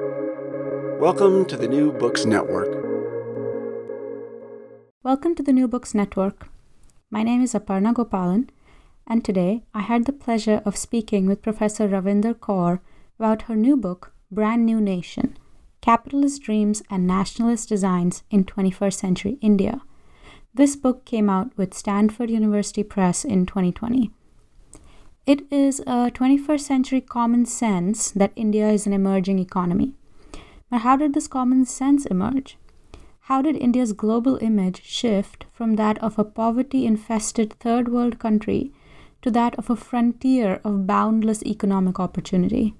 Welcome to the New Books Network. Welcome to the New Books Network. My name is Aparna Gopalan, and today I had the pleasure of speaking with Professor Ravinder Kaur about her new book, Brand New Nation Capitalist Dreams and Nationalist Designs in 21st Century India. This book came out with Stanford University Press in 2020. It is a 21st century common sense that India is an emerging economy. But how did this common sense emerge? How did India's global image shift from that of a poverty infested third world country to that of a frontier of boundless economic opportunity?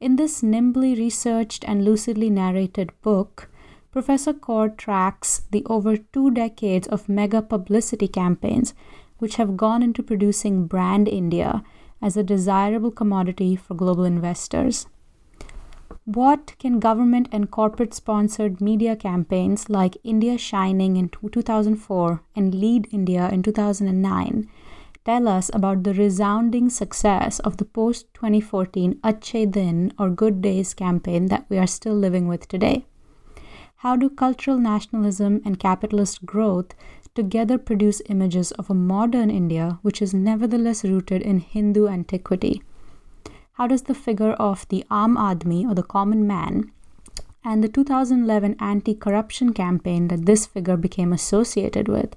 In this nimbly researched and lucidly narrated book, Professor Kaur tracks the over two decades of mega publicity campaigns which have gone into producing brand India as a desirable commodity for global investors. What can government and corporate sponsored media campaigns like India Shining in 2004 and Lead India in 2009 tell us about the resounding success of the post 2014 Achhe Din or Good Days campaign that we are still living with today? How do cultural nationalism and capitalist growth together produce images of a modern India which is nevertheless rooted in Hindu antiquity? how does the figure of the Aam Aadmi or the common man and the 2011 anti corruption campaign that this figure became associated with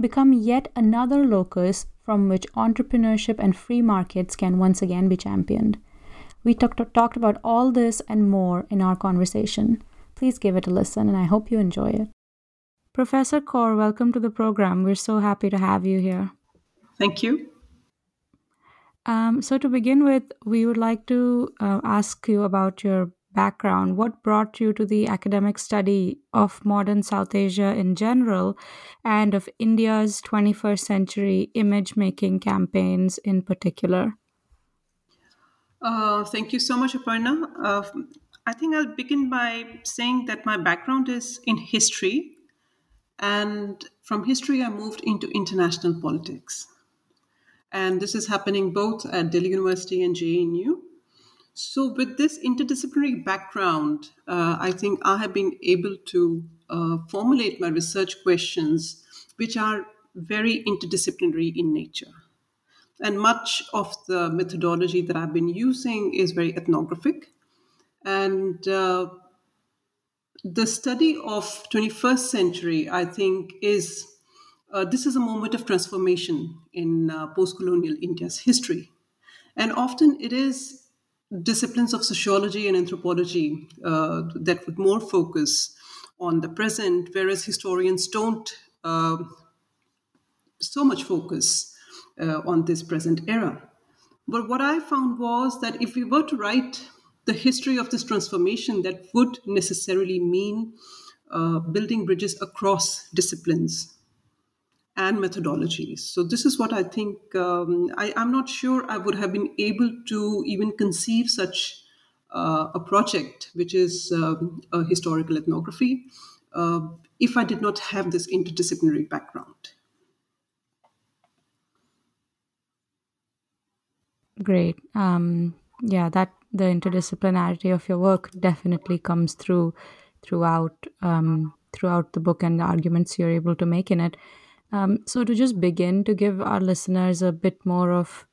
become yet another locus from which entrepreneurship and free markets can once again be championed? We talked, talked about all this and more in our conversation. Please give it a listen, and I hope you enjoy it. Professor Kaur, welcome to the program. We're so happy to have you here. Thank you. Um, so, to begin with, we would like to uh, ask you about your background. What brought you to the academic study of modern South Asia in general and of India's 21st century image making campaigns in particular? Uh, thank you so much, Aparna. Uh, I think I'll begin by saying that my background is in history, and from history, I moved into international politics. And this is happening both at Delhi University and JNU. So, with this interdisciplinary background, uh, I think I have been able to uh, formulate my research questions, which are very interdisciplinary in nature. And much of the methodology that I've been using is very ethnographic. And uh, the study of 21st century, I think, is uh, this is a moment of transformation in uh, post colonial India's history. And often it is disciplines of sociology and anthropology uh, that would more focus on the present, whereas historians don't uh, so much focus uh, on this present era. But what I found was that if we were to write the history of this transformation, that would necessarily mean uh, building bridges across disciplines and methodologies. So, this is what I think. Um, I, am not sure I would have been able to even conceive such uh, a project, which is um, a historical ethnography, uh, if I did not have this interdisciplinary background. Great. Um, yeah, that the interdisciplinarity of your work definitely comes through throughout um, throughout the book and the arguments you're able to make in it. Um, so, to just begin to give our listeners a bit more of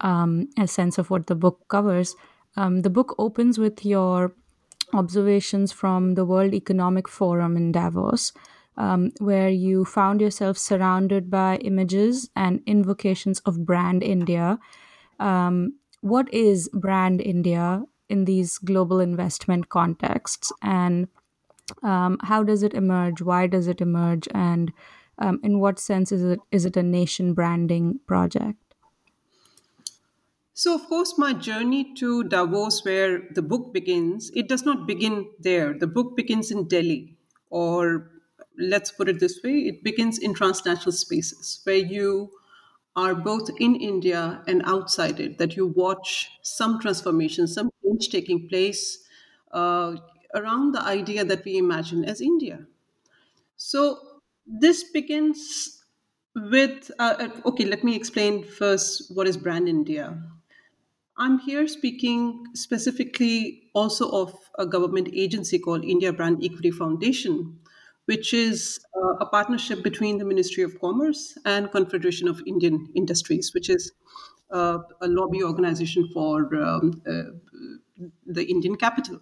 um, a sense of what the book covers, um, the book opens with your observations from the World Economic Forum in Davos, um, where you found yourself surrounded by images and invocations of brand India. Um, what is brand India in these global investment contexts, and um, how does it emerge? Why does it emerge? And um, in what sense is it is it a nation branding project? So, of course, my journey to Davos, where the book begins, it does not begin there. The book begins in Delhi, or let's put it this way it begins in transnational spaces where you are both in India and outside it, that you watch some transformation, some change taking place uh, around the idea that we imagine as India. So, this begins with uh, uh, okay let me explain first what is brand india I'm here speaking specifically also of a government agency called India Brand Equity Foundation, which is uh, a partnership between the Ministry of Commerce and Confederation of Indian Industries, which is uh, a lobby organization for um, uh, the Indian capital.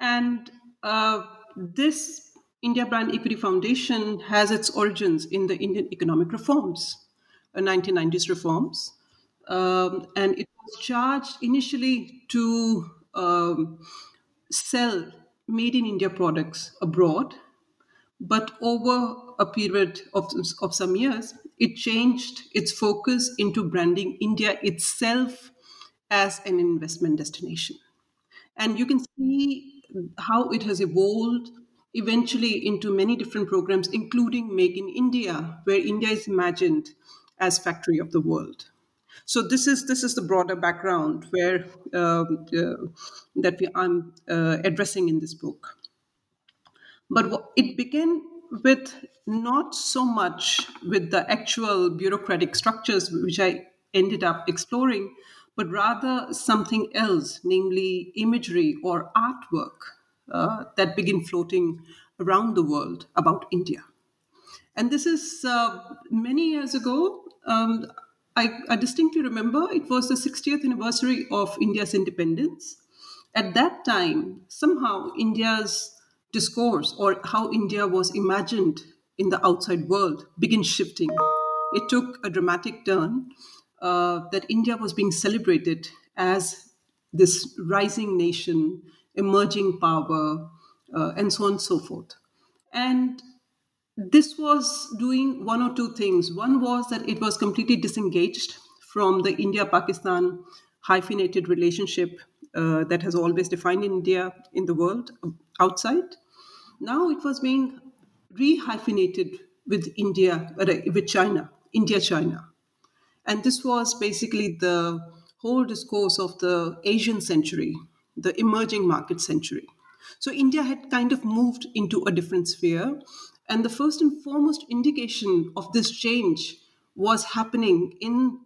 And uh, this India Brand Equity Foundation has its origins in the Indian economic reforms, the 1990s reforms. Um, and it was charged initially to um, sell made in India products abroad. But over a period of, of some years, it changed its focus into branding India itself as an investment destination. And you can see how it has evolved eventually into many different programs, including Make in India, where India is imagined as factory of the world. So this is this is the broader background where um, uh, that we, I'm uh, addressing in this book. But it began with not so much with the actual bureaucratic structures which I ended up exploring, but rather something else, namely imagery or artwork uh, that begin floating around the world about India. And this is uh, many years ago. Um, I, I, distinctly remember it was the 60th anniversary of India's independence. At that time, somehow India's discourse or how India was imagined in the outside world began shifting. It took a dramatic turn uh, that India was being celebrated as this rising nation, emerging power, uh, and so on and so forth. And this was doing one or two things. One was that it was completely disengaged from the India Pakistan hyphenated relationship uh, that has always defined India in the world outside. Now it was being rehyphenated with India, uh, with China, India China. And this was basically the whole discourse of the Asian century, the emerging market century. So India had kind of moved into a different sphere. And the first and foremost indication of this change was happening in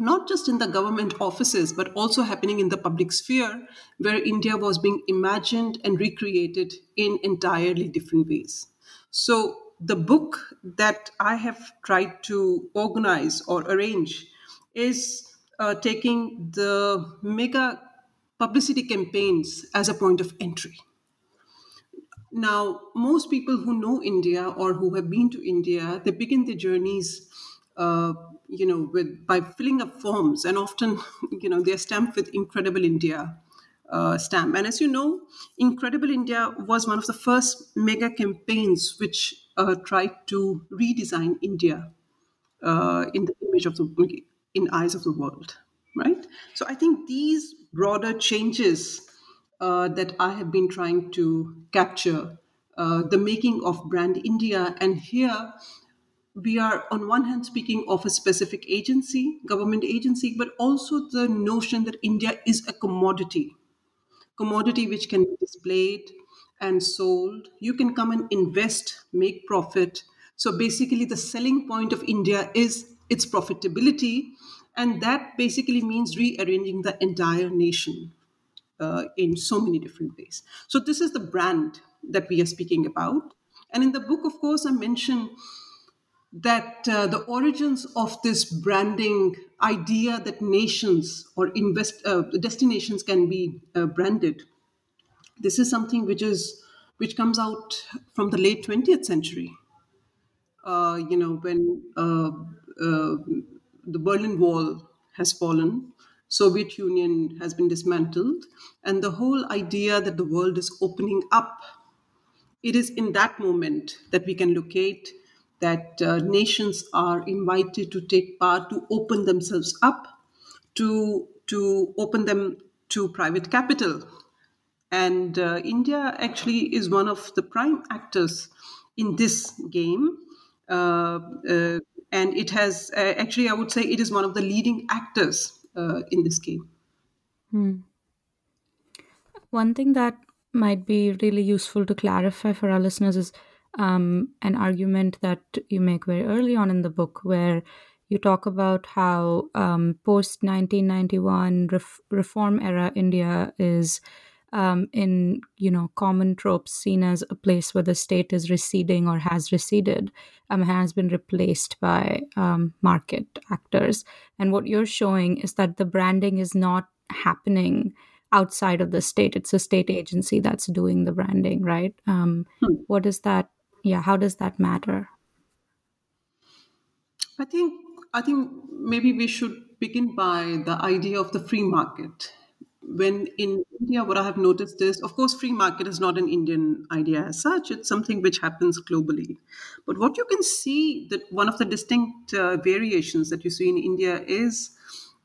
not just in the government offices, but also happening in the public sphere, where India was being imagined and recreated in entirely different ways. So, the book that I have tried to organize or arrange is uh, taking the mega publicity campaigns as a point of entry. Now, most people who know India or who have been to India, they begin their journeys, uh, you know, with by filling up forms, and often, you know, they're stamped with "Incredible India." Uh, stamp. And as you know, Incredible India was one of the first mega campaigns which uh, tried to redesign India uh, in the image of the in eyes of the world, right? So I think these broader changes uh, that I have been trying to capture uh, the making of brand India. And here we are, on one hand, speaking of a specific agency, government agency, but also the notion that India is a commodity, commodity which can be displayed and sold. You can come and invest, make profit. So basically, the selling point of India is its profitability. And that basically means rearranging the entire nation uh, in so many different ways. So, this is the brand that we are speaking about. And in the book, of course, I mention that uh, the origins of this branding idea that nations or invest uh, destinations can be uh, branded this is something which is which comes out from the late 20th century uh, you know when uh, uh, the berlin wall has fallen Soviet Union has been dismantled, and the whole idea that the world is opening up. It is in that moment that we can locate that uh, nations are invited to take part to open themselves up, to to open them to private capital, and uh, India actually is one of the prime actors in this game. Uh, uh and it has uh, actually, I would say, it is one of the leading actors uh, in this game. Hmm. One thing that might be really useful to clarify for our listeners is um, an argument that you make very early on in the book, where you talk about how um, post 1991 ref- reform era India is um, in you know common tropes seen as a place where the state is receding or has receded um, has been replaced by um, market actors. And what you're showing is that the branding is not happening outside of the state. It's a state agency that's doing the branding right? Um, hmm. what is that yeah how does that matter i think i think maybe we should begin by the idea of the free market when in India, what I have noticed is, of course, free market is not an Indian idea as such. It's something which happens globally. But what you can see that one of the distinct uh, variations that you see in India is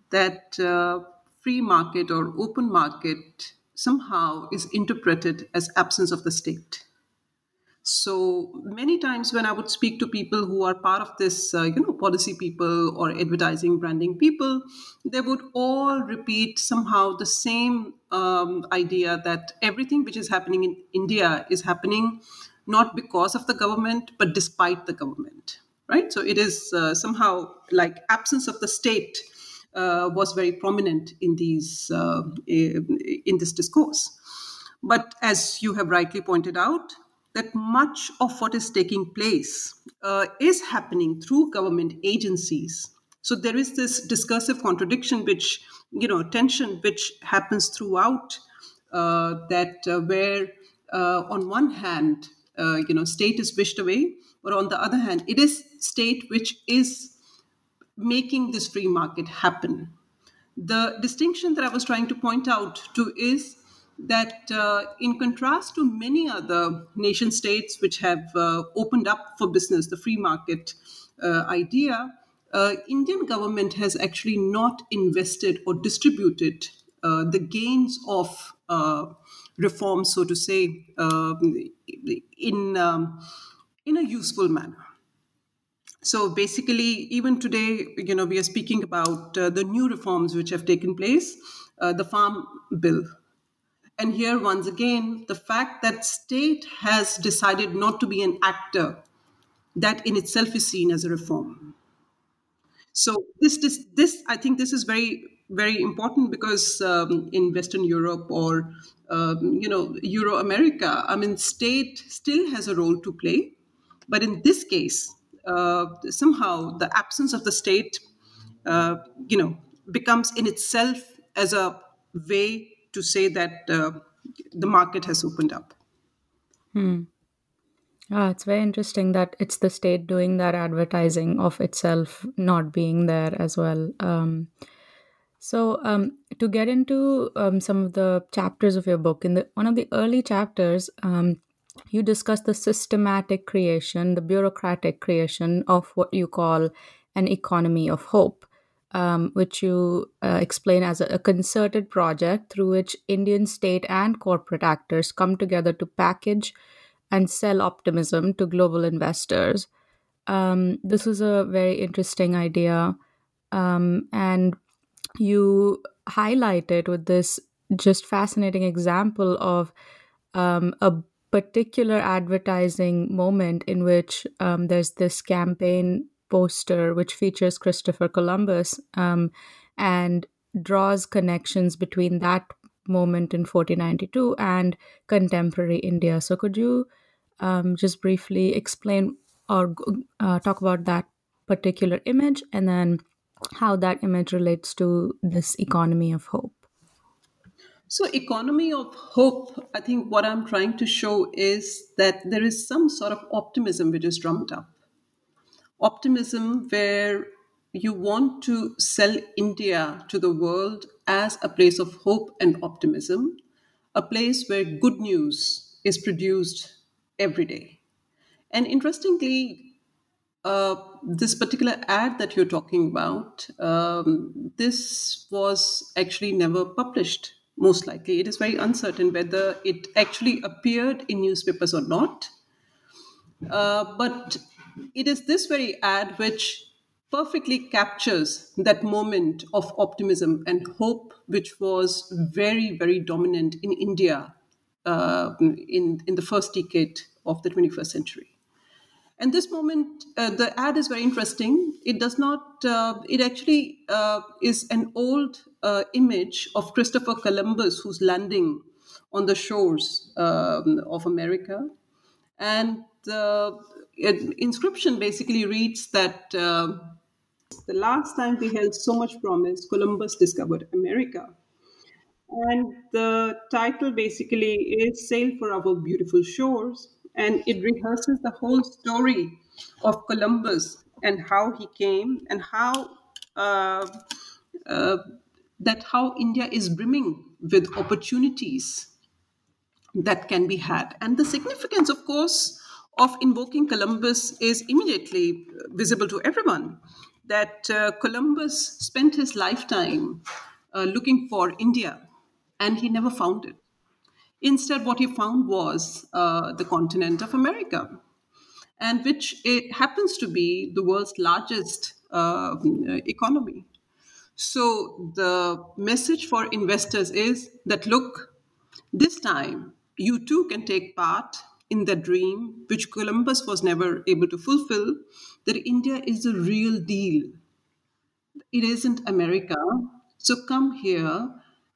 that uh, free market or open market somehow is interpreted as absence of the state. So many times when I would speak to people who are part of this, uh, you know, policy people or advertising branding people, they would all repeat somehow the same um, idea that everything which is happening in India is happening not because of the government, but despite the government, right? So it is uh, somehow like absence of the state uh, was very prominent in these uh, in this discourse. But as you have rightly pointed out, that much of what is taking place uh, is happening through government agencies. So there is this discursive contradiction, which, you know, tension which happens throughout uh, that uh, where uh, on one hand, uh, you know, state is wished away, but on the other hand, it is state which is making this free market happen. The distinction that I was trying to point out to is that, uh, in contrast to many other nation states which have uh, opened up for business, the free market uh, idea, uh, Indian government has actually not invested or distributed uh, the gains of uh, reform, so to say, um, in um, in a useful manner. So basically, even today, you know, we are speaking about the new reforms which have taken place, the Farm Bill, and here, once again, the fact that state has decided not to be an actor, that in itself is seen as a reform. So this, this, this I think this is very, very important because um, in Western Europe or um, you know Euro America, I mean, state still has a role to play, but in this case, uh, somehow the absence of the state, uh, you know, becomes in itself as a way to say that uh, the market has opened up. Hmm. Ah, it's very interesting that it's the state doing that advertising of itself not being there as well. Um, so, um, to get into um, some of the chapters of your book, in the one of the early chapters, um, you discuss the systematic creation, the bureaucratic creation of what you call an economy of hope um, which you uh, explain as a, concerted project through which Indian state and corporate actors come together to package and sell optimism to global investors. Um, this is a very interesting idea, um, and you highlight it with this just fascinating example of um, a particular advertising moment in which um, there's this campaign poster which features Christopher Columbus um, and draws connections between that moment in 1492 and contemporary India. So, could you um, just briefly explain or uh, talk about that particular image and then how that image relates to this economy of hope? So, economy of hope, I think what I'm trying to show is that there is some sort of optimism which is drummed up optimism where you want to sell India to the world as a place of hope and optimism, a place where good news is produced every day. And interestingly, uh, this particular ad that you're talking about, um, this was actually never published, most likely. It is very uncertain whether it actually appeared in newspapers or not. Uh, but it is this very ad which perfectly captures that moment of optimism and hope, which was very, very dominant in India uh, in, in the first decade of the 21st century. And this moment, uh, the ad is very interesting. It does not, uh, it actually uh, is an old uh, image of Christopher Columbus who's landing on the shores um, of America. And the inscription basically reads that uh, the last time we held so much promise, Columbus discovered America. And the title basically is Sail for Our Beautiful Shores and it rehearses the whole story of Columbus and how he came and how uh, uh, that how India is brimming with opportunities that can be had. And the significance, of course, of invoking Columbus is immediately visible to everyone. That uh, Columbus spent his lifetime uh, looking for India and he never found it. Instead, what he found was uh, the continent of America, and which it happens to be the world's largest uh, economy. So the message for investors is that look, this time you too can take part in the dream which Columbus was never able to fulfill that India is the real deal. It isn't America. So come here.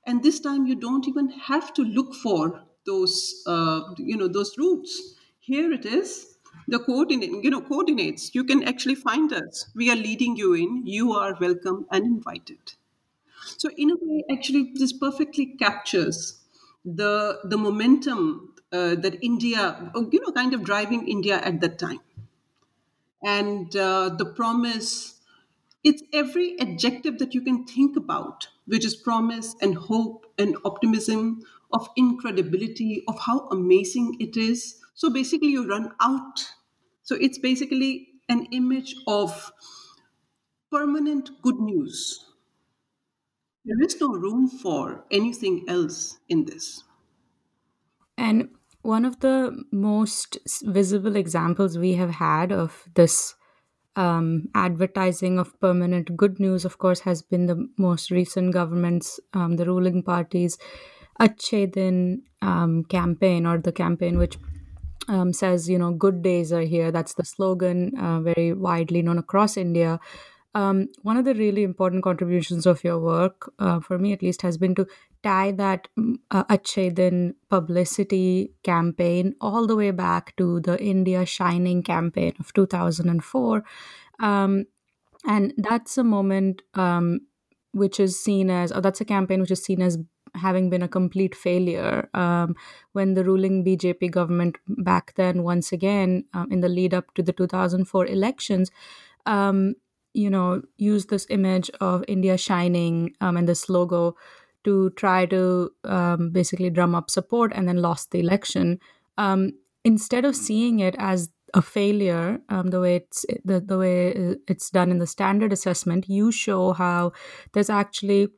And this time you don't even have to look for those uh, you know those routes here it is. The coordinate you know coordinates. You can actually find us. We are leading you in. You are welcome and invited. So in a way actually this perfectly captures the the momentum uh, that india you know kind of driving india at that time and uh, the promise it's every adjective that you can think about, which is promise and hope and optimism, of incredibility, of how amazing it is. So basically, you run out. So it's basically an image of permanent good news. There is no room for anything else in this. And one of the most visible examples we have had of this um, advertising of permanent good news, of course, has been the most recent government's, um, the ruling party's Achhe Din um, campaign or the campaign which um, says, you know, good days are here. That's the slogan, uh, very widely known across India. Um, one of the really important contributions of your work, uh, for me at least, has been to tie that mm, uh, publicity campaign all the way back to the India Shining campaign of 2004. Um, and that's a moment um, which is seen as, or that's a campaign which is seen as having been a complete failure um, when the ruling BJP government back then, once again, um, in the lead up to the 2004 elections, um, you know, use this image of India shining um, and this logo to try to um, basically drum up support and then lost the election. Um, instead of seeing it as a failure, um, the way it's the, the way it's done in the standard assessment, you show how there's actually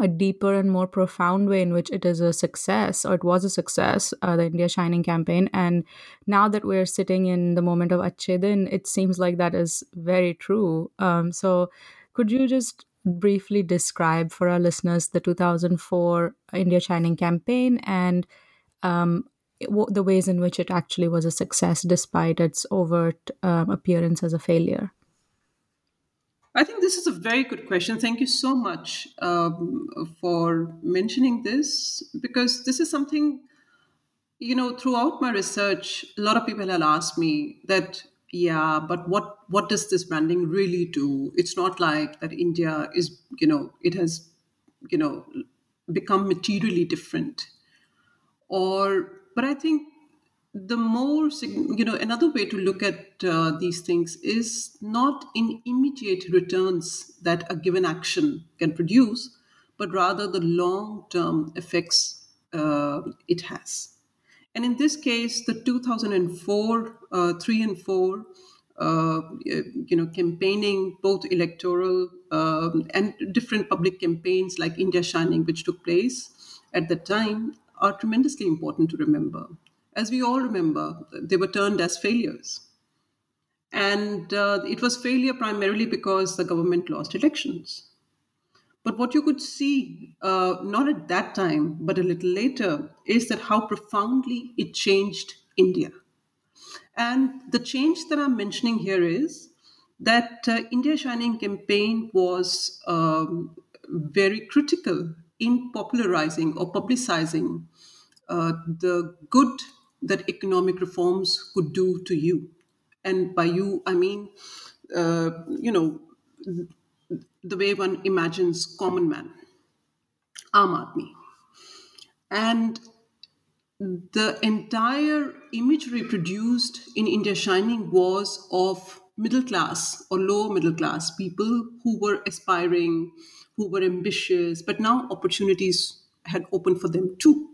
a deeper and more profound way in which it is a success or it was a success, uh, the India Shining campaign. And now that we're sitting in the moment of Achhe Din, it seems like that is very true. Um, so, could you just briefly describe for our listeners the 2004 India Shining campaign and um, the ways in which it actually was a success despite its overt um, appearance as a failure? I think this is a very good question. Thank you so much um, for mentioning this because this is something, you know, throughout my research, a lot of people have asked me that yeah but what what does this branding really do it's not like that india is you know it has you know become materially different or but i think the more you know another way to look at uh, these things is not in immediate returns that a given action can produce but rather the long term effects uh, it has and in this case, the 2004, uh, 3 and 4, uh, you know, campaigning, both electoral um, and different public campaigns like India Shining, which took place at the time, are tremendously important to remember. As we all remember, they were turned as failures. And uh, it was failure primarily because the government lost elections. But what you could see, uh, not at that time, but a little later, is that how profoundly it changed India. And the change that I'm mentioning here is that uh, India Shining campaign was um, very critical in popularizing or publicizing uh, the good that economic reforms could do to you. And by you, I mean, uh, you know, the way one imagines common man, Aadmi. And the entire imagery produced in India Shining was of middle class or lower middle class people who were aspiring, who were ambitious, but now opportunities had opened for them too.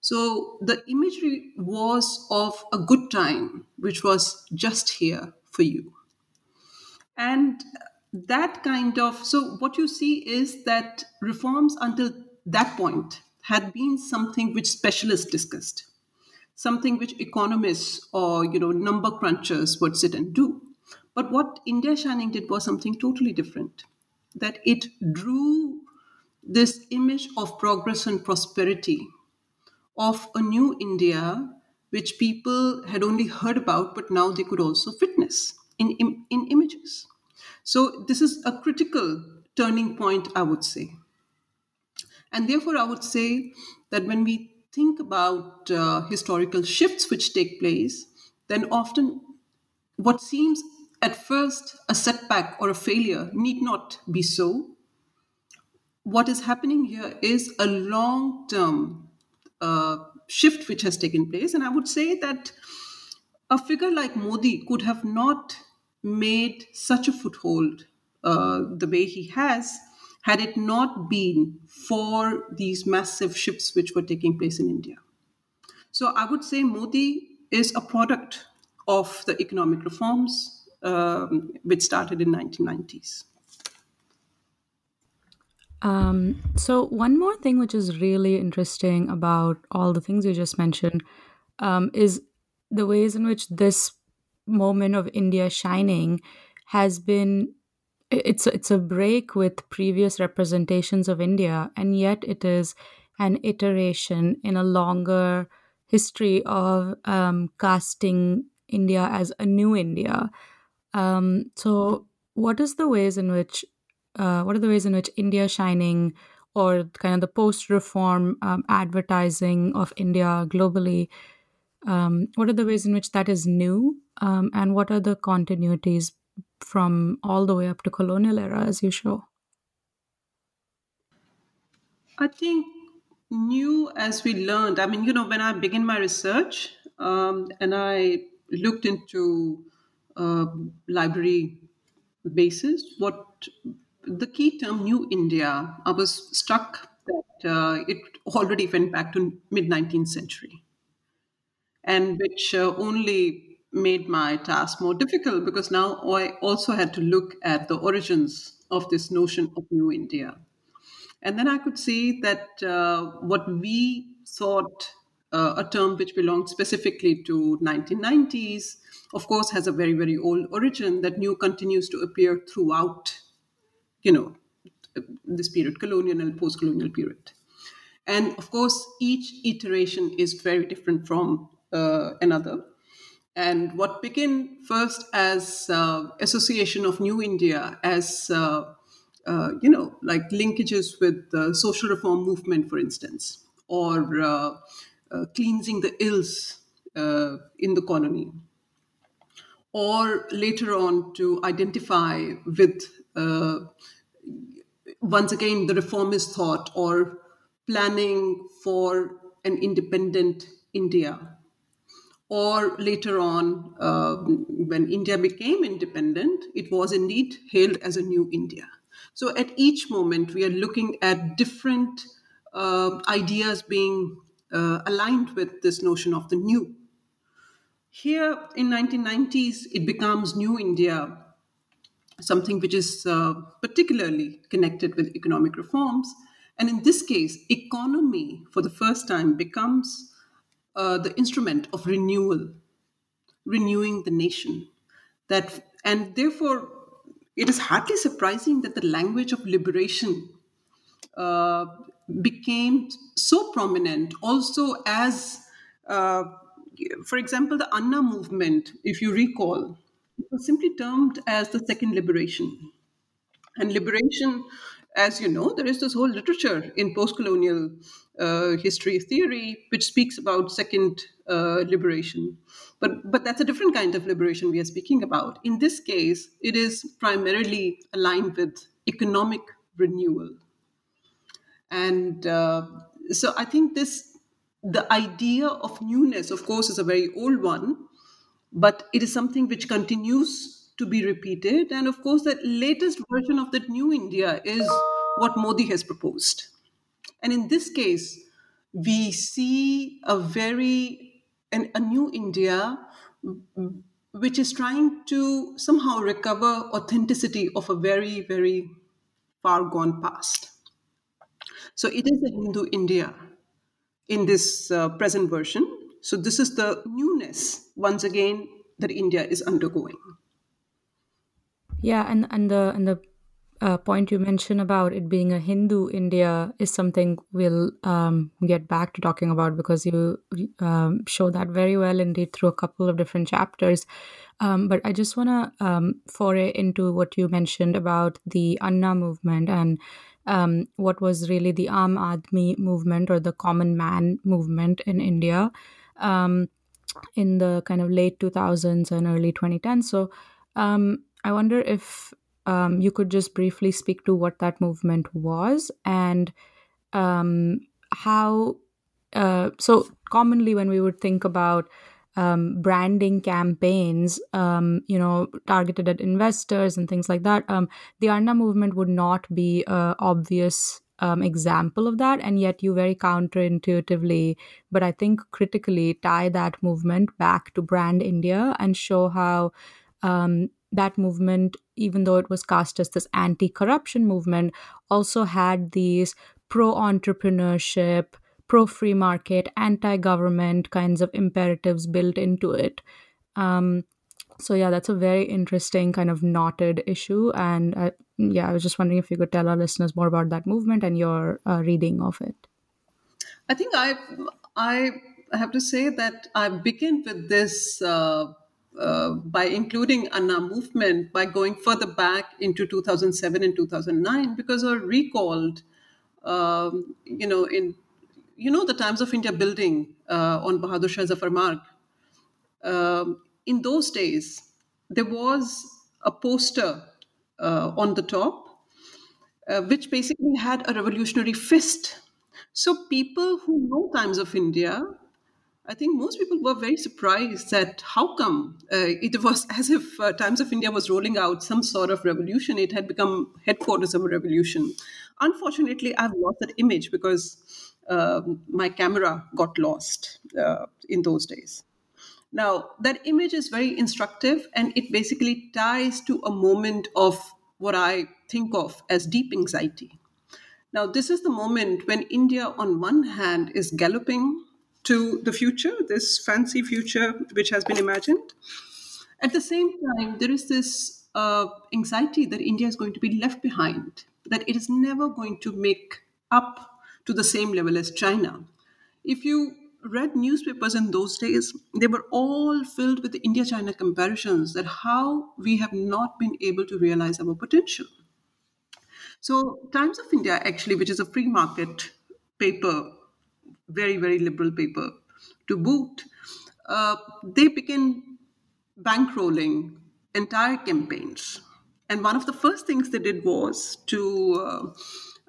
So the imagery was of a good time, which was just here for you. And that kind of, so what you see is that reforms until that point had been something which specialists discussed, something which economists or, you know, number crunchers would sit and do. But what India Shining did was something totally different, that it drew this image of progress and prosperity of a new India, which people had only heard about, but now they could also witness in, in, in images. So, this is a critical turning point, I would say. And therefore, I would say that when we think about uh, historical shifts which take place, then often what seems at first a setback or a failure need not be so. What is happening here is a long term shift which has taken place. And I would say that a figure like Modi could have not made such a foothold uh, the way he has had it not been for these massive shifts which were taking place in India. So I would say Modi is a product of the economic reforms um, which started in 1990s. Um, so one more thing which is really interesting about all the things you just mentioned um, is the ways in which this moment of India shining has been it's it's a break with previous representations of India, and yet it is an iteration in a longer history of um, casting India as a new India. Um, so, what is the ways in which uh, what are the ways in which India shining or kind of the post-reform um, advertising of India globally? Um, what are the ways in which that is new, um, and what are the continuities from all the way up to colonial era, as you show? I think new as we learned. I mean, you know, when I began my research um, and I looked into uh, library basis, what the key term New India, I was struck that uh, it already went back to mid 19th century, and which uh, only made my task more difficult because now I also had to look at the origins of this notion of New India. And then I could see that uh, what we thought uh, a term which belonged specifically to 1990s, of course, has a very, very old origin that new continues to appear throughout, you know, this period, colonial and post-colonial period. And of course, each iteration is very different from uh, another. And what began first as uh, association of New India, as uh, uh, you know, like linkages with the social reform movement, for instance, or uh, uh, cleansing the ills in the colony, or later on to identify with once again the reformist thought or planning for an independent India or later on, uh, when India became independent, it was indeed hailed as a new India. So at each moment, we are looking at different uh, ideas being uh, aligned with this notion of the new. Here in 1990s, it becomes New India, something which is uh, particularly connected with economic reforms. And in this case, economy for the first time becomes uh, the instrument of renewal, renewing the nation. That and therefore, it is hardly surprising that the language of liberation uh, became so prominent, also as uh, for example, the Anna movement, if you recall, was simply termed as the second liberation. And liberation, as you know, there is this whole literature in post colonial uh, history theory which speaks about second uh, liberation. But, but that's a different kind of liberation we are speaking about. In this case, it is primarily aligned with economic renewal. And uh, so I think this, the idea of newness, of course, is a very old one, but it is something which continues to be repeated. And of course, the latest version of that new India is what Modi has proposed. And in this case, we see a very an, a new India which is trying to somehow recover authenticity of a very very far gone past. So it is a Hindu India in this uh, present version. So this is the newness once again that India is undergoing. Yeah, and and the and the uh, point you mentioned about it being a Hindu India is something we'll um, get back to talking about because you um, show that very well indeed through a couple of different chapters. Um, but I just want to um, foray into what you mentioned about the Anna movement and um, what was really the Aam Aadmi movement or the common man movement in India um, in the kind of late 2000s and early 2010s. So um, I wonder if um, you could just briefly speak to what that movement was and um, how. Uh, so commonly, when we would think about um, branding campaigns, um, you know, targeted at investors and things like that, um, the Anna movement would not be obvious um, example of that, and yet you very counterintuitively, but I think critically, tie that movement back to Brand India and show how um, that movement, even though it was cast as this anti corruption movement, also had these pro entrepreneurship, pro free market, anti government kinds of imperatives built into it. Um, so, yeah, that's a very interesting kind of knotted issue. And uh, yeah, I was just wondering if you could tell our listeners more about that movement and your uh, reading of it. I think I, I have to say that I begin with this. Uh, uh, by including Anna movement, by going further back into 2007 and 2009, because I recalled, um, you know, in you know the Times of India building uh, on Bahadur Shah Zafar Marg. Um, in those days, there was a poster on the top, uh, which basically had a revolutionary fist. So people who know Times of India I think most people were very surprised that how come uh, it was as if uh, Times of India was rolling out some sort of revolution. It had become headquarters of a revolution. Unfortunately, I've lost that image because uh, my camera got lost uh, in those days. Now, that image is very instructive and it basically ties to a moment of what I think of as deep anxiety. Now, this is the moment when India, on one hand, is galloping to the future, this fancy future which has been imagined. At the same time, there is this uh, anxiety that India is going to be left behind, that it is never going to make up to the same level as China. If you read newspapers in those days, they were all filled with India China comparisons that how we have not been able to realize our potential. So, Times of India, actually, which is a free market paper very, very liberal paper to boot, uh, they began bankrolling entire campaigns. And one of the first things they did was to uh,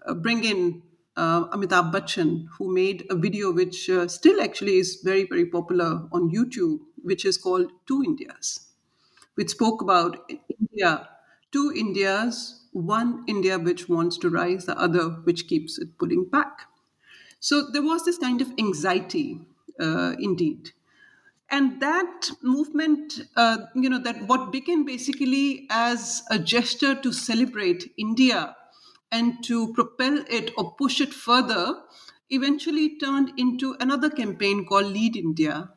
uh, bring in uh, Amitabh Bachchan, who made a video which uh, still actually is very, very popular on YouTube, which is called Two Indias, which spoke about India, two Indias, one India which wants to rise, the other which keeps it pulling back. So there was this kind of anxiety, uh, indeed. And that movement, uh, you know, that what began basically as a gesture to celebrate India and to propel it or push it further, eventually turned into another campaign called Lead India,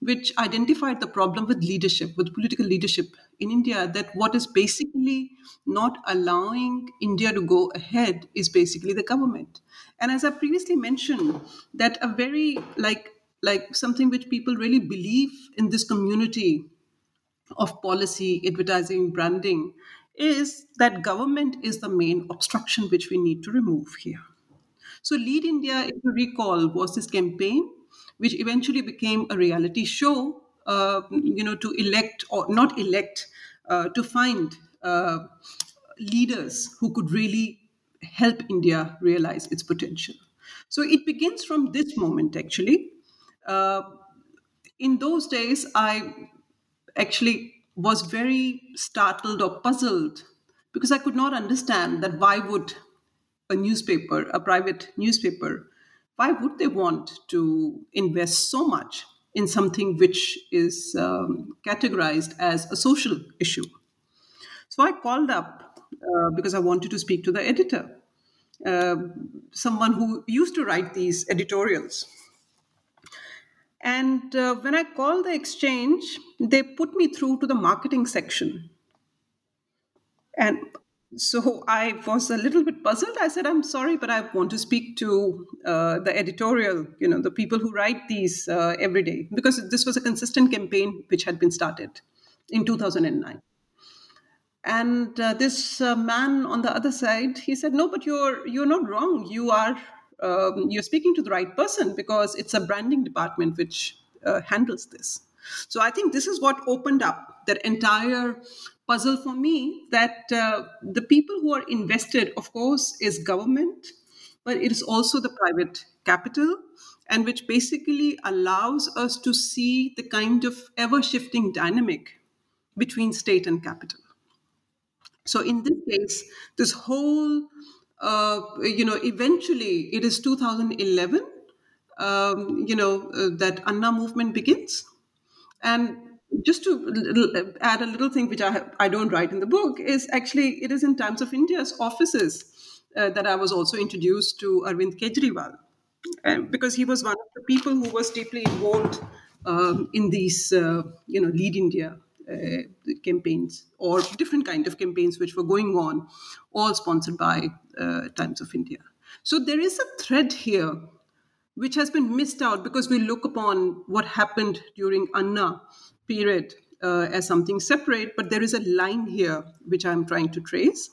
which identified the problem with leadership, with political leadership in India, that what is basically not allowing India to go ahead is basically the government. And as I previously mentioned, that a very like like something which people really believe in this community of policy, advertising, branding, is that government is the main obstruction which we need to remove here. So, Lead India, if you recall, was this campaign which eventually became a reality show, uh, you know, to elect or not elect, uh, to find uh, leaders who could really help India realize its potential. So it begins from this moment, actually. Uh, in those days, I actually was very startled or puzzled because I could not understand that why would a newspaper, a private newspaper, why would they want to invest so much in something which is um, categorized as a social issue? So I called up uh, because I wanted to speak to the editor, uh, someone who used to write these editorials. And uh, when I called the exchange, they put me through to the marketing section. And so I was a little bit puzzled. I said, I'm sorry, but I want to speak to uh, the editorial, you know, the people who write these uh, every day, because this was a consistent campaign which had been started in 2009. And uh, this uh, man on the other side, he said, "No, but you're you're not wrong. You are um, you're speaking to the right person because it's a branding department which uh, handles this." So I think this is what opened up that entire puzzle for me. That uh, the people who are invested, of course, is government, but it is also the private capital and which basically allows us to see the kind of ever shifting dynamic between state and capital. So in this case, this whole, uh, you know, eventually it is 2011, um, you know, uh, that Anna movement begins. And just to add a little thing which I, I don't write in the book is actually it is in Times of India's offices uh, that I was also introduced to Arvind Kejriwal. Because he was one of the people who was deeply involved um, in these, uh, you know, Lead India campaigns or different kind of campaigns which were going on, all sponsored by uh, Times of India. So there is a thread here which has been missed out because we look upon what happened during Anna period uh, as something separate, but there is a line here which I'm trying to trace.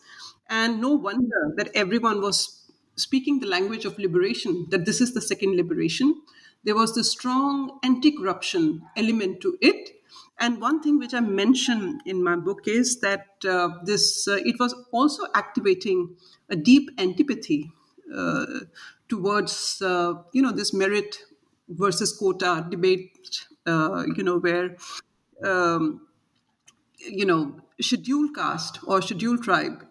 And no wonder that everyone was speaking the language of liberation, that this is the second liberation. There was the strong anti corruption element to it, and one thing which I mention in my book is that uh, this uh, it was also activating a deep antipathy uh, towards uh, you know this merit versus quota debate. Uh, you know where um, you know scheduled caste or scheduled tribe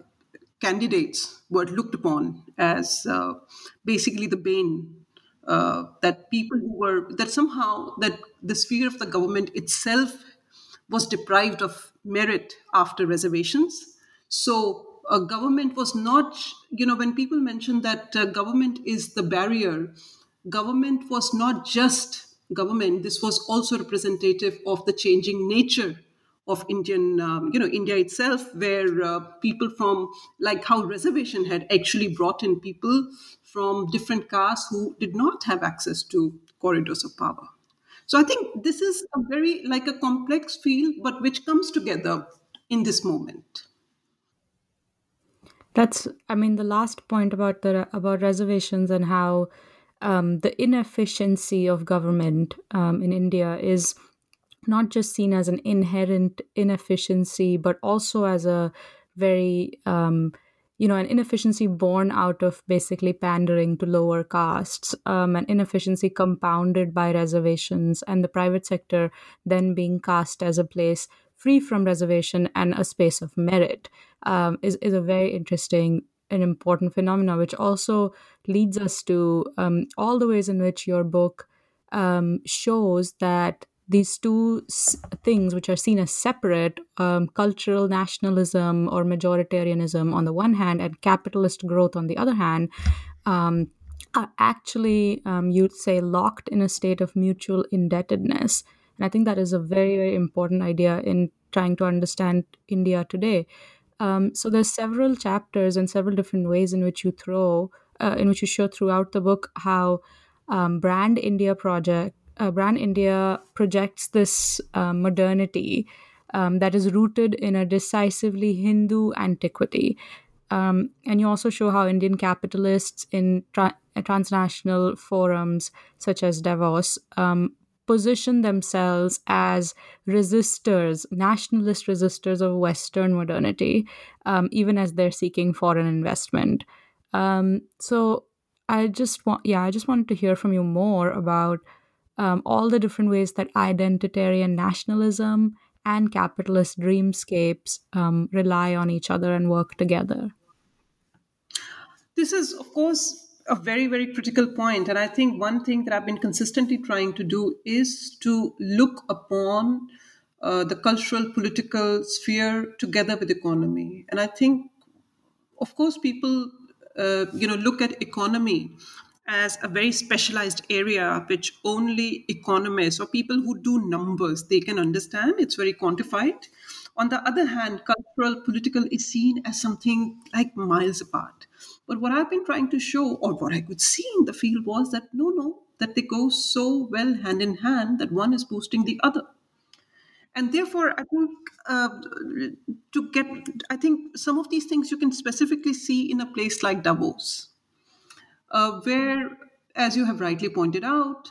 candidates were looked upon as uh, basically the bane that people who were that somehow that the sphere of the government itself was deprived of merit after reservations. So a government was not, you know, when people mention that uh, government is the barrier, government was not just government. This was also representative of the changing nature of Indian, um, you know, India itself, where uh, people from, like how reservation had actually brought in people from different castes who did not have access to corridors of power. So I think this is a very like a complex field, but which comes together in this moment. That's, I mean, the last point about the about reservations and how um, the inefficiency of government um, in India is not just seen as an inherent inefficiency, but also as a very um, you know, an inefficiency born out of basically pandering to lower castes, um, an inefficiency compounded by reservations, and the private sector then being cast as a place free from reservation and a space of merit um, is, is a very interesting and important phenomena, which also leads us to um, all the ways in which your book um, shows that these two things, which are seen as separate um, cultural nationalism or majoritarianism on the one hand, and capitalist growth on the other hand, um, are actually, um, you'd say, locked in a state of mutual indebtedness. And I think that is a very, very important idea in trying to understand India today. Um, so there's several chapters and several different ways in which you throw, uh, in which you show throughout the book how um, Brand India project uh, Brand India projects this uh, modernity um, that is rooted in a decisively Hindu antiquity. Um, and you also show how Indian capitalists in tra- transnational forums such as Davos um, position themselves as resistors, nationalist resistors of Western modernity, um, even as they're seeking foreign investment. Um, so I just want, yeah, I just wanted to hear from you more about um, all the different ways that identitarian nationalism and capitalist dreamscapes um, rely on each other and work together. This is, of course, a very, very critical point. And I think one thing that I've been consistently trying to do is to look upon uh, the cultural, political sphere together with economy. And I think, of course, people, uh, you know, look at economy as a very specialized area which only economists or people who do numbers they can understand. It's very quantified. On the other hand cultural political is seen as something like miles apart. But what I've been trying to show, or what I could see in the field, was that no, no, that they go so well hand in hand that one is boosting the other. And therefore, I think uh, to get, I think some of these things you can specifically see in a place like Davos, uh, where, as you have rightly pointed out,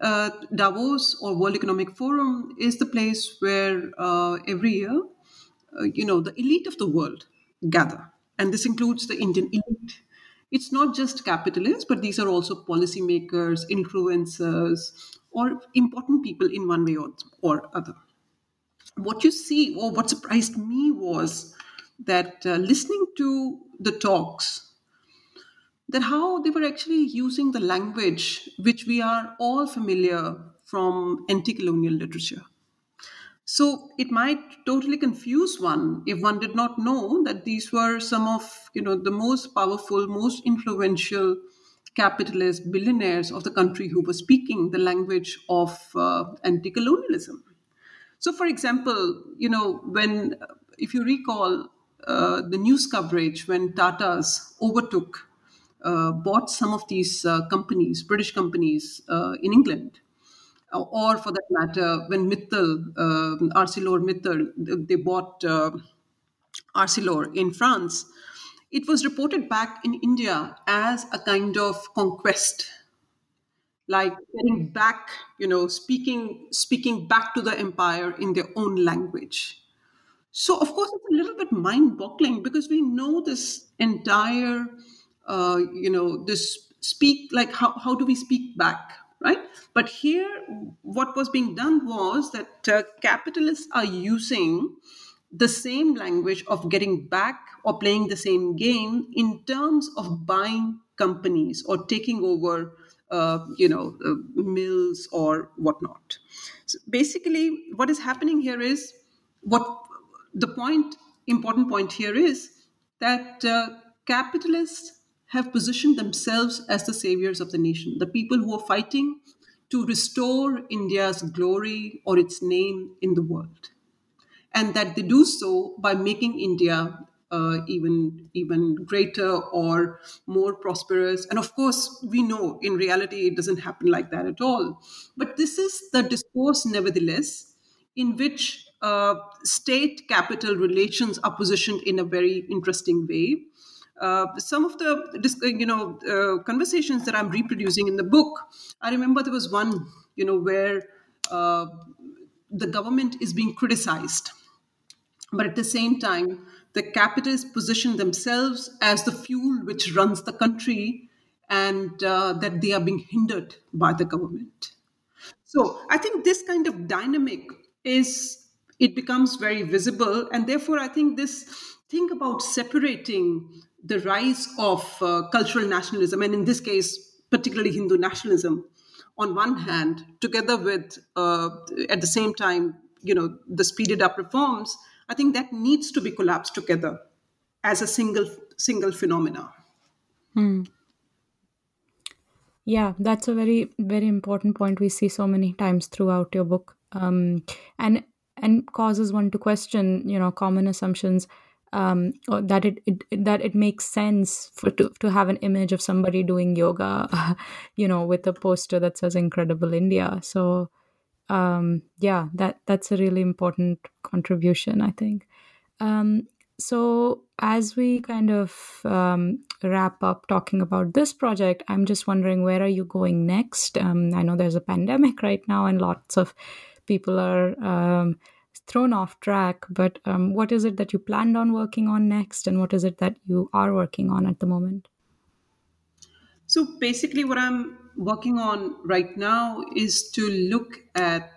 uh, Davos or World Economic Forum is the place where uh, every year, uh, you know, the elite of the world gather and this includes the Indian elite. It's not just capitalists, but these are also policymakers, influencers, or important people in one way or, or other. What you see, or what surprised me, was that uh, listening to the talks, that how they were actually using the language which we are all familiar from anti colonial literature so it might totally confuse one if one did not know that these were some of you know the most powerful, most influential capitalist billionaires of the country who were speaking the language of uh, anti-colonialism. So, for example, you know when if you recall uh, the news coverage when Tata's overtook, bought some of these uh, companies, British companies uh, in England or for that matter, when Mittal, uh, ArcelorMittal, they bought uh, Arcelor in France, it was reported back in India as a kind of conquest, like getting back, you know, speaking speaking back to the empire in their own language. So, of course, it's a little bit mind-boggling because we know this entire, uh, you know, this speak like how how do we speak back right? But here, what was being done was that uh, capitalists are using the same language of getting back or playing the same game in terms of buying companies or taking over, uh, you know, uh, mills or whatnot. So basically, what is happening here is what the point, important point here is that uh, capitalists have positioned themselves as the saviors of the nation, the people who are fighting to restore India's glory or its name in the world. And that they do so by making India uh, even even greater or more prosperous. And of course, we know in reality it doesn't happen like that at all. But this is the discourse, nevertheless, in which uh, state capital relations are positioned in a very interesting way. Uh, some of the uh, you know uh, conversations that I'm reproducing in the book, I remember there was one you know where uh, the government is being criticized, but at the same time, the capitalists position themselves as the fuel which runs the country, and uh, that they are being hindered by the government. So I think this kind of dynamic is it becomes very visible, and therefore I think this thing about separating the rise of uh, cultural nationalism, and in this case, particularly Hindu nationalism, on one hand, together with, uh, at the same time, you know, the speeded up reforms, I think that needs to be collapsed together as a single single phenomena. Hmm. Yeah, that's a very very important point we see so many times throughout your book, um, and and causes one to question, you know, common assumptions um, that it, it, that it makes sense for to, to have an image of somebody doing yoga, you know, with a poster that says "Incredible India." So, um, yeah, that that's a really important contribution, I think. Um, so, as we kind of um, wrap up talking about this project, I'm just wondering where are you going next? Um, I know there's a pandemic right now, and lots of people are um, thrown off track. But um, what is it that you planned on working on next, and what is it that you are working on at the moment? So basically, what I'm working on right now is to look at,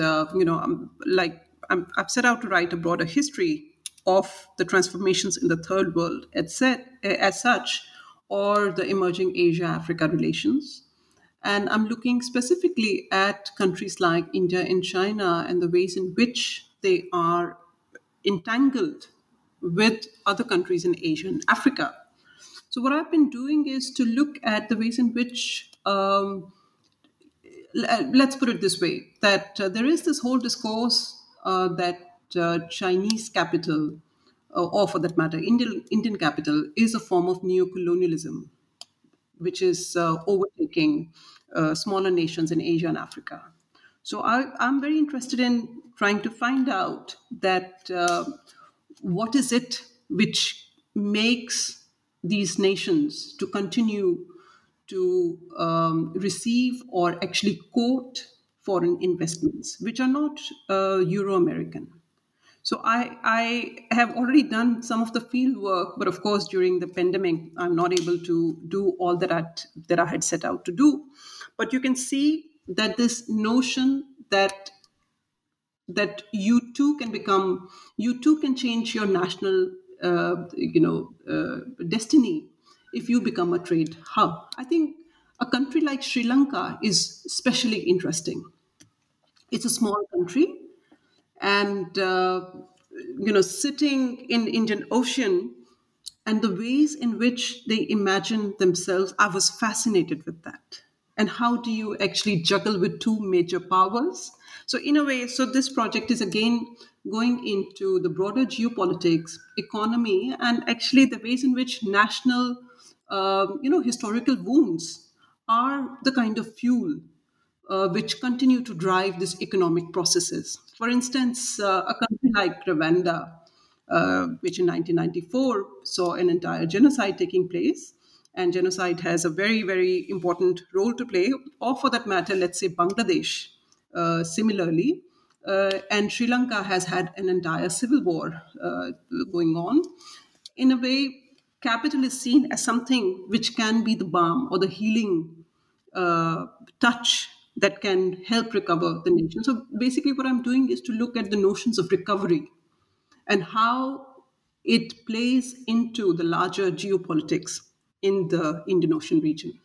uh, you know, I'm, like i have set out to write a broader history of the transformations in the third world as, set, as such, or the emerging Asia Africa relations. And I'm looking specifically at countries like India and China and the ways in which they are entangled with other countries in Asia and Africa. So, what I've been doing is to look at the ways in which, um, let's put it this way, that uh, there is this whole discourse uh, that uh, Chinese capital, uh, or for that matter, Indian, Indian capital, is a form of neocolonialism, which is uh, overtaking uh, smaller nations in Asia and Africa. So I, am very interested in trying to find out that uh, what is it which makes these nations to continue to um, receive or actually quote foreign investments, which are not uh, Euro American. So I, I have already done some of the field work, but of course during the pandemic, I'm not able to do all that I, that I had set out to do. But you can see that this notion that that you too can become you too can change your national uh, you know uh, destiny if you become a trade hub. I think a country like sri lanka is especially interesting. It's a small country and uh, you know sitting in indian ocean and the ways in which they imagine themselves i was fascinated with that. And how do you actually juggle with two major powers so in a way so this project is again going into the broader geopolitics economy and actually the ways in which national uh, you know historical wounds are the kind of fuel uh, which continue to drive these economic processes. For instance uh, a country like rwanda uh, which in 1994 saw an entire genocide taking place and genocide has a very, very important role to play, or for that matter, let's say Bangladesh, similarly. Uh, and Sri Lanka has had an entire civil war uh, going on. In a way, capital is seen as something which can be the balm or the healing uh, touch that can help recover the nation. So basically, what I'm doing is to look at the notions of recovery and how it plays into the larger geopolitics in the Indian Ocean region.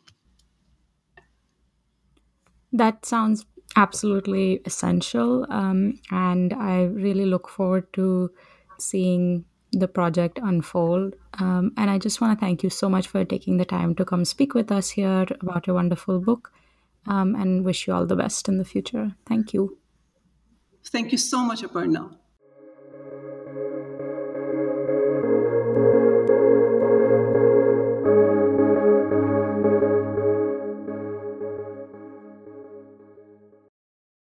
That sounds absolutely essential. Um, and I really look forward to seeing the project unfold. Um, and I just want to thank you so much for taking the time to come speak with us here about your wonderful book um, and wish you all the best in the future. Thank you. Thank you so much, Aparna.